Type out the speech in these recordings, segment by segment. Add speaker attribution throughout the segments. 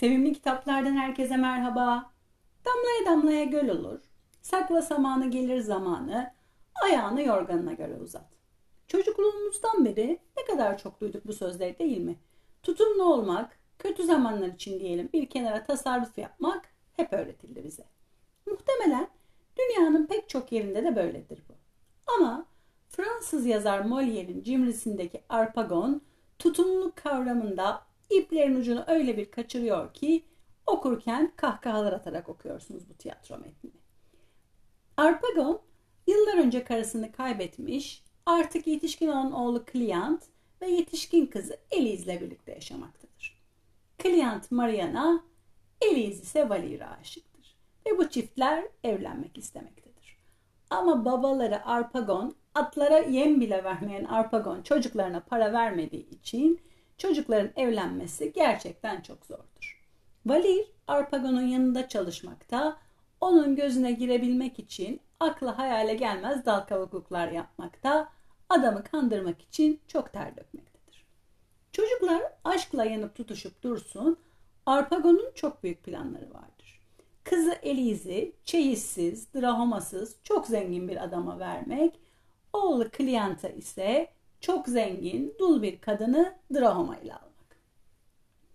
Speaker 1: Sevimli kitaplardan herkese merhaba. Damlaya damlaya göl olur. Sakla samanı gelir zamanı. Ayağını yorganına göre uzat. Çocukluğumuzdan beri ne kadar çok duyduk bu sözleri değil mi? Tutumlu olmak, kötü zamanlar için diyelim bir kenara tasarruf yapmak hep öğretildi bize. Muhtemelen dünyanın pek çok yerinde de böyledir bu. Ama Fransız yazar Molière'in cimrisindeki Arpagon tutumluluk kavramında iplerin ucunu öyle bir kaçırıyor ki okurken kahkahalar atarak okuyorsunuz bu tiyatro metnini. Arpagon yıllar önce karısını kaybetmiş, artık yetişkin olan oğlu Client ve yetişkin kızı Elise birlikte yaşamaktadır. Client Mariana, Elise ise Valir'e aşıktır ve bu çiftler evlenmek istemektedir. Ama babaları Arpagon, atlara yem bile vermeyen Arpagon çocuklarına para vermediği için çocukların evlenmesi gerçekten çok zordur. Valir Arpagon'un yanında çalışmakta, onun gözüne girebilmek için akla hayale gelmez dal kavukluklar yapmakta, adamı kandırmak için çok ter dökmektedir. Çocuklar aşkla yanıp tutuşup dursun, Arpagon'un çok büyük planları vardır. Kızı Elizi çeyizsiz, drahomasız, çok zengin bir adama vermek, oğlu Klianta ise çok zengin, dul bir kadını Drahoma ile almak.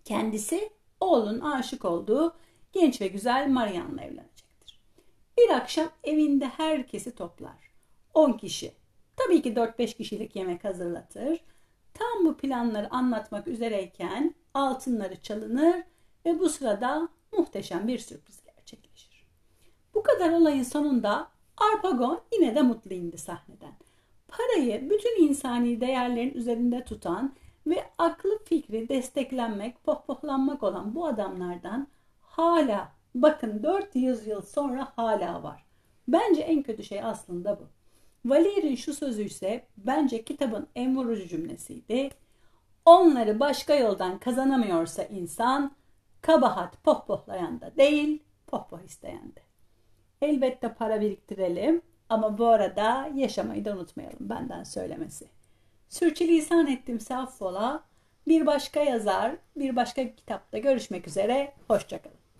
Speaker 1: Kendisi oğlun aşık olduğu genç ve güzel Marian'la evlenecektir. Bir akşam evinde herkesi toplar. 10 kişi. Tabii ki 4-5 kişilik yemek hazırlatır. Tam bu planları anlatmak üzereyken altınları çalınır ve bu sırada muhteşem bir sürpriz gerçekleşir. Bu kadar olayın sonunda Arpagon yine de mutlu indi sahneden parayı bütün insani değerlerin üzerinde tutan ve aklı fikri desteklenmek, pohpohlanmak olan bu adamlardan hala bakın 400 yıl sonra hala var. Bence en kötü şey aslında bu. Valier'in şu sözü ise bence kitabın en vurucu cümlesiydi. Onları başka yoldan kazanamıyorsa insan kabahat pohpohlayan da değil, pohpoh isteyen de. Elbette para biriktirelim ama bu arada yaşamayı da unutmayalım benden söylemesi. Sürçülisan ettim affola. Bir başka yazar, bir başka kitapta görüşmek üzere. Hoşçakalın.